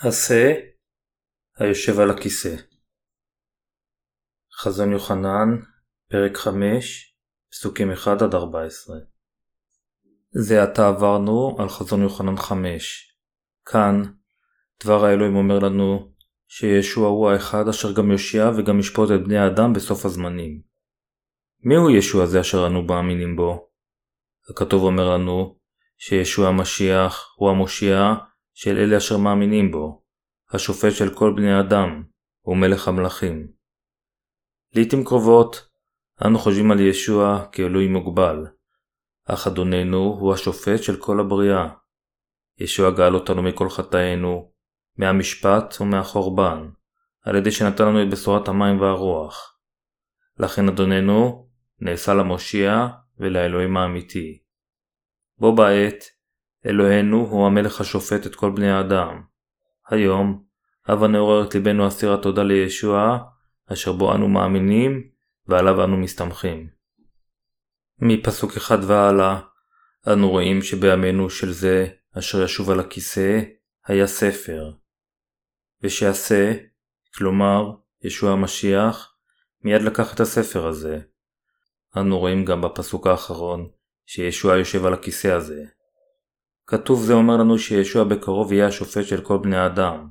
עשה היושב על הכיסא חזון יוחנן, פרק 5, פסוקים 1-14 זה עתה עברנו על חזון יוחנן 5. כאן, דבר האלוהים אומר לנו שישוע הוא האחד אשר גם יושיע וגם ישפוט את בני האדם בסוף הזמנים. מיהו ישוע זה אשר אנו מאמינים בו? הכתוב אומר לנו שישוע המשיח הוא המושיע של אלה אשר מאמינים בו, השופט של כל בני אדם, ומלך המלכים. לעיתים קרובות, אנו חושבים על ישוע כאלוהים מוגבל, אך אדוננו הוא השופט של כל הבריאה. ישוע גאל אותנו מכל חטאינו, מהמשפט ומהחורבן, על ידי שנתן לנו את בשורת המים והרוח. לכן אדוננו נעשה למושיע ולאלוהים האמיתי. בו בעת, אלוהינו הוא המלך השופט את כל בני האדם. היום, הבה נעורר את ליבנו אסיר התודה לישוע, אשר בו אנו מאמינים ועליו אנו מסתמכים. מפסוק אחד והלאה, אנו רואים שבימינו של זה אשר ישוב על הכיסא, היה ספר. ושעשה, כלומר, ישוע המשיח, מיד לקח את הספר הזה. אנו רואים גם בפסוק האחרון, שישוע יושב על הכיסא הזה. כתוב זה אומר לנו שישוע בקרוב יהיה השופט של כל בני האדם,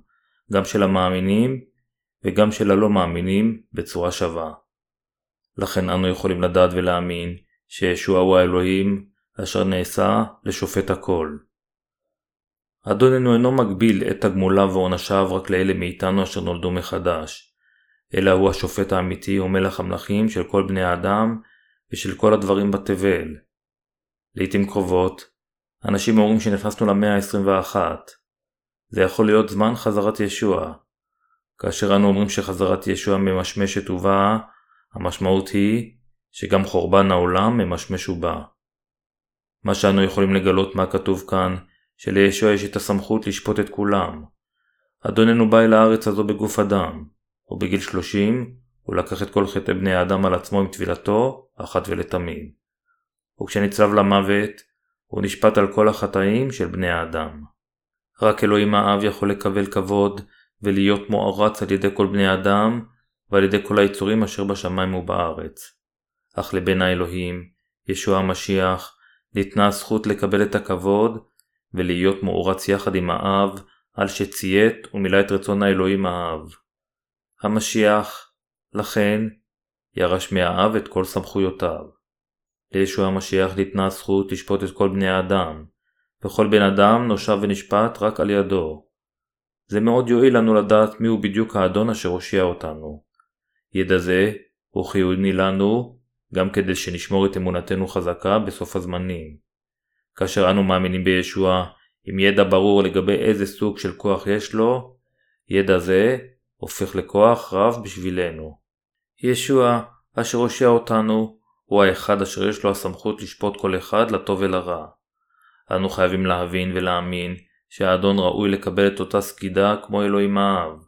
גם של המאמינים וגם של הלא מאמינים בצורה שווה. לכן אנו יכולים לדעת ולהאמין שישוע הוא האלוהים אשר נעשה לשופט הכל. אדוננו אינו מגביל את תגמוליו ועונשיו רק לאלה מאיתנו אשר נולדו מחדש, אלא הוא השופט האמיתי ומלך המלכים של כל בני האדם ושל כל הדברים בתבל. לעיתים קרובות, אנשים אומרים שנכנסנו למאה ה-21. זה יכול להיות זמן חזרת ישוע. כאשר אנו אומרים שחזרת ישוע ממשמשת ובאה, המשמעות היא שגם חורבן העולם ממשמש ובא. מה שאנו יכולים לגלות מה כתוב כאן, שלישוע יש את הסמכות לשפוט את כולם. אדוננו בא אל הארץ הזו בגוף אדם, ובגיל 30 הוא לקח את כל חטאי בני האדם על עצמו עם טבילתו, אחת ולתמיד. וכשנצלב למוות, הוא נשפט על כל החטאים של בני האדם. רק אלוהים האב יכול לקבל כבוד ולהיות מוערץ על ידי כל בני האדם ועל ידי כל היצורים אשר בשמיים ובארץ. אך לבן האלוהים, ישוע המשיח, ניתנה הזכות לקבל את הכבוד ולהיות מוערץ יחד עם האב על שציית ומילא את רצון האלוהים האב. המשיח, לכן, ירש מהאב את כל סמכויותיו. לישוע המשיח ניתנה הזכות לשפוט את כל בני האדם, וכל בן אדם נושב ונשפט רק על ידו. זה מאוד יועיל לנו לדעת מיהו בדיוק האדון אשר הושיע אותנו. ידע זה הוא חיוני לנו גם כדי שנשמור את אמונתנו חזקה בסוף הזמנים. כאשר אנו מאמינים בישוע עם ידע ברור לגבי איזה סוג של כוח יש לו, ידע זה הופך לכוח רב בשבילנו. ישוע אשר הושיע אותנו הוא האחד אשר יש לו הסמכות לשפוט כל אחד לטוב ולרע. אנו חייבים להבין ולהאמין שהאדון ראוי לקבל את אותה סקידה כמו אלוהים האב.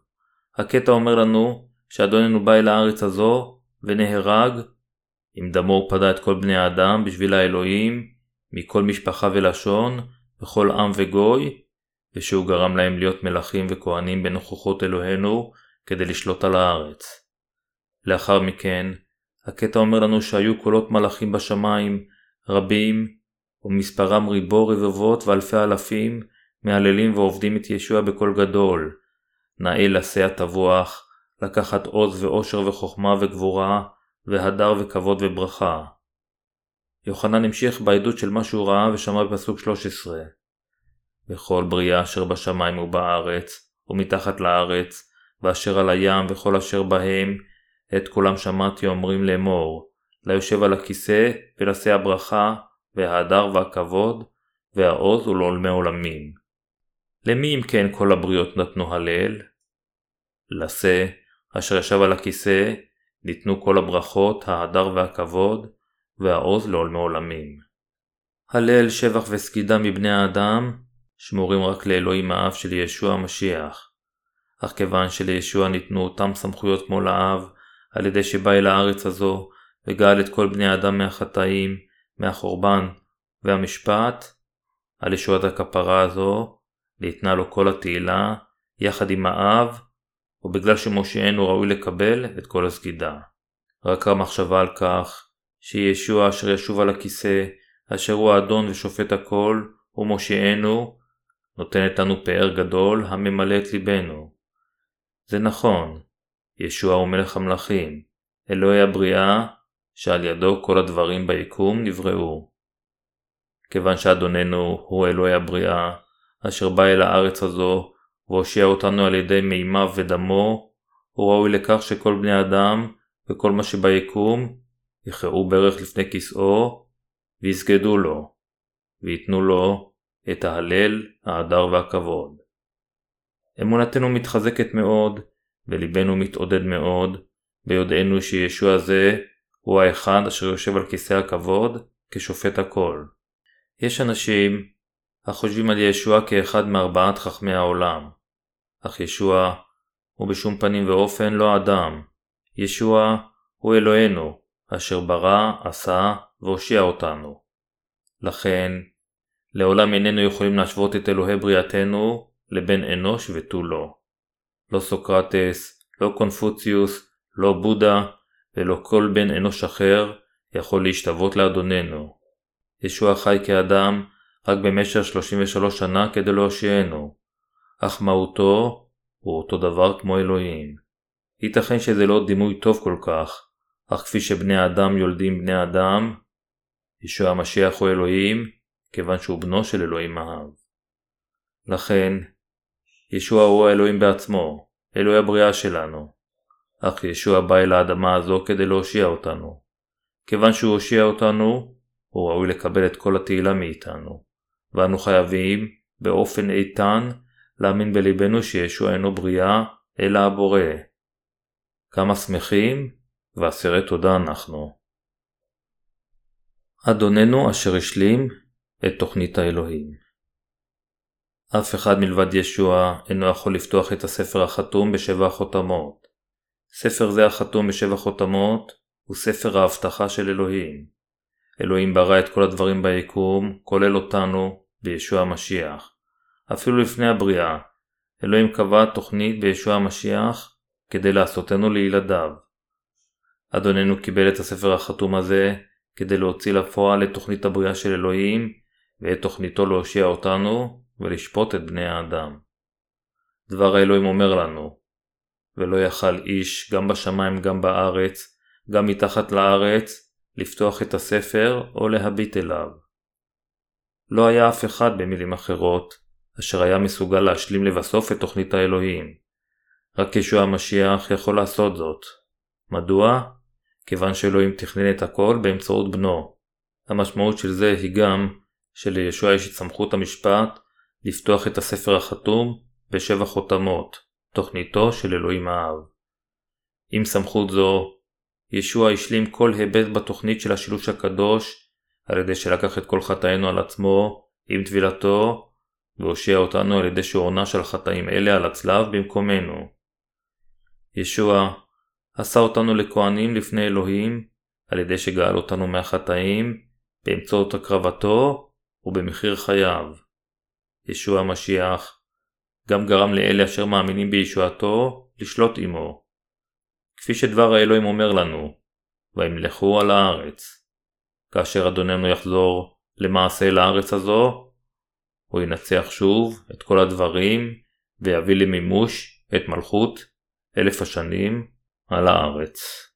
הקטע אומר לנו שאדוננו בא אל הארץ הזו ונהרג עם דמו הוא פדה את כל בני האדם בשביל האלוהים מכל משפחה ולשון וכל עם וגוי ושהוא גרם להם להיות מלכים וכהנים בנוכחות אלוהינו כדי לשלוט על הארץ. לאחר מכן הקטע אומר לנו שהיו קולות מלאכים בשמיים, רבים, ומספרם ריבו רבבות ואלפי אלפים, מהללים ועובדים את ישוע בקול גדול. נאה לשא התבוח, לקחת עוז ואושר וחוכמה וגבורה, והדר וכבוד וברכה. יוחנן המשיך בעדות של מה שהוא ראה ושמע בפסוק 13. וכל בריאה אשר בשמיים ובארץ, ומתחת לארץ, ואשר על הים וכל אשר בהם, את כולם שמעתי אומרים לאמור, ליושב על הכיסא ולשא הברכה, וההדר והכבוד, והעוז ולעולמי עולמים. למי אם כן כל הבריות נתנו הלל? לשא, אשר ישב על הכיסא, ניתנו כל הברכות, ההדר והכבוד, והעוז לעולמי עולמים. הלל, שבח וסגידה מבני האדם, שמורים רק לאלוהים האב של ישוע המשיח. אך כיוון שלישוע ניתנו אותם סמכויות כמו לאב, על ידי שבא אל הארץ הזו, וגאל את כל בני האדם מהחטאים, מהחורבן והמשפט, על ישועת הכפרה הזו, ניתנה לו כל התהילה, יחד עם האב, או בגלל שמושיענו ראוי לקבל את כל הסגידה. רק המחשבה על כך שישוע אשר ישוב על הכיסא, אשר הוא האדון ושופט הכל, ומושיענו, נותנת לנו פאר גדול הממלא את ליבנו. זה נכון, ישוע הוא מלך המלכים, אלוהי הבריאה, שעל ידו כל הדברים ביקום נבראו. כיוון שאדוננו הוא אלוהי הבריאה, אשר בא אל הארץ הזו, והושיע אותנו על ידי מימיו ודמו, הוא ראוי לכך שכל בני אדם וכל מה שביקום יכרעו ברך לפני כיסאו, ויסגדו לו, ויתנו לו את ההלל, ההדר והכבוד. אמונתנו מתחזקת מאוד, וליבנו מתעודד מאוד, ביודענו שישוע זה הוא האחד אשר יושב על כיסא הכבוד כשופט הכל. יש אנשים החושבים על ישוע כאחד מארבעת חכמי העולם, אך ישוע הוא בשום פנים ואופן לא אדם. ישוע הוא אלוהינו, אשר ברא, עשה והושיע אותנו. לכן, לעולם איננו יכולים להשוות את אלוהי בריאתנו לבן אנוש ותו לא. לא סוקרטס, לא קונפוציוס, לא בודה ולא כל בן אנוש אחר יכול להשתוות לאדוננו. ישוע חי כאדם רק במשך 33 שנה כדי להושיענו, אך מהותו הוא אותו דבר כמו אלוהים. ייתכן שזה לא דימוי טוב כל כך, אך כפי שבני האדם יולדים בני אדם, ישוע המשיח הוא אלוהים, כיוון שהוא בנו של אלוהים האב. לכן, ישוע הוא האלוהים בעצמו, אלוהי הבריאה שלנו, אך ישוע בא אל האדמה הזו כדי להושיע אותנו. כיוון שהוא הושיע אותנו, הוא ראוי לקבל את כל התהילה מאיתנו, ואנו חייבים, באופן איתן, להאמין בליבנו שישוע אינו בריאה, אלא הבורא. כמה שמחים ואסירי תודה אנחנו. אדוננו אשר השלים את תוכנית האלוהים. אף אחד מלבד ישוע אינו יכול לפתוח את הספר החתום בשבע החותמות. ספר זה החתום בשבע חותמות הוא ספר ההבטחה של אלוהים. אלוהים ברא את כל הדברים ביקום, כולל אותנו, בישוע המשיח. אפילו לפני הבריאה, אלוהים קבע תוכנית בישוע המשיח כדי לעשותנו לילדיו. אדוננו קיבל את הספר החתום הזה כדי להוציא לפועל את תוכנית הבריאה של אלוהים ואת תוכניתו להושיע אותנו ולשפוט את בני האדם. דבר האלוהים אומר לנו, ולא יכל איש גם בשמיים גם בארץ, גם מתחת לארץ, לפתוח את הספר או להביט אליו. לא היה אף אחד במילים אחרות, אשר היה מסוגל להשלים לבסוף את תוכנית האלוהים. רק ישוע המשיח יכול לעשות זאת. מדוע? כיוון שאלוהים תכנן את הכל באמצעות בנו. המשמעות של זה היא גם שלישוע יש את סמכות המשפט לפתוח את הספר החתום בשבע חותמות, תוכניתו של אלוהים האב. עם סמכות זו, ישוע השלים כל היבט בתוכנית של השילוש הקדוש, על ידי שלקח את כל חטאינו על עצמו, עם טבילתו, והושיע אותנו על ידי שעונה של חטאים אלה על הצלב במקומנו. ישוע עשה אותנו לכהנים לפני אלוהים, על ידי שגאל אותנו מהחטאים, באמצעות הקרבתו ובמחיר חייו. ישוע המשיח גם גרם לאלה אשר מאמינים בישועתו לשלוט עמו. כפי שדבר האלוהים אומר לנו, וימלכו על הארץ. כאשר אדוננו יחזור למעשה לארץ הזו, הוא ינצח שוב את כל הדברים ויביא למימוש את מלכות אלף השנים על הארץ.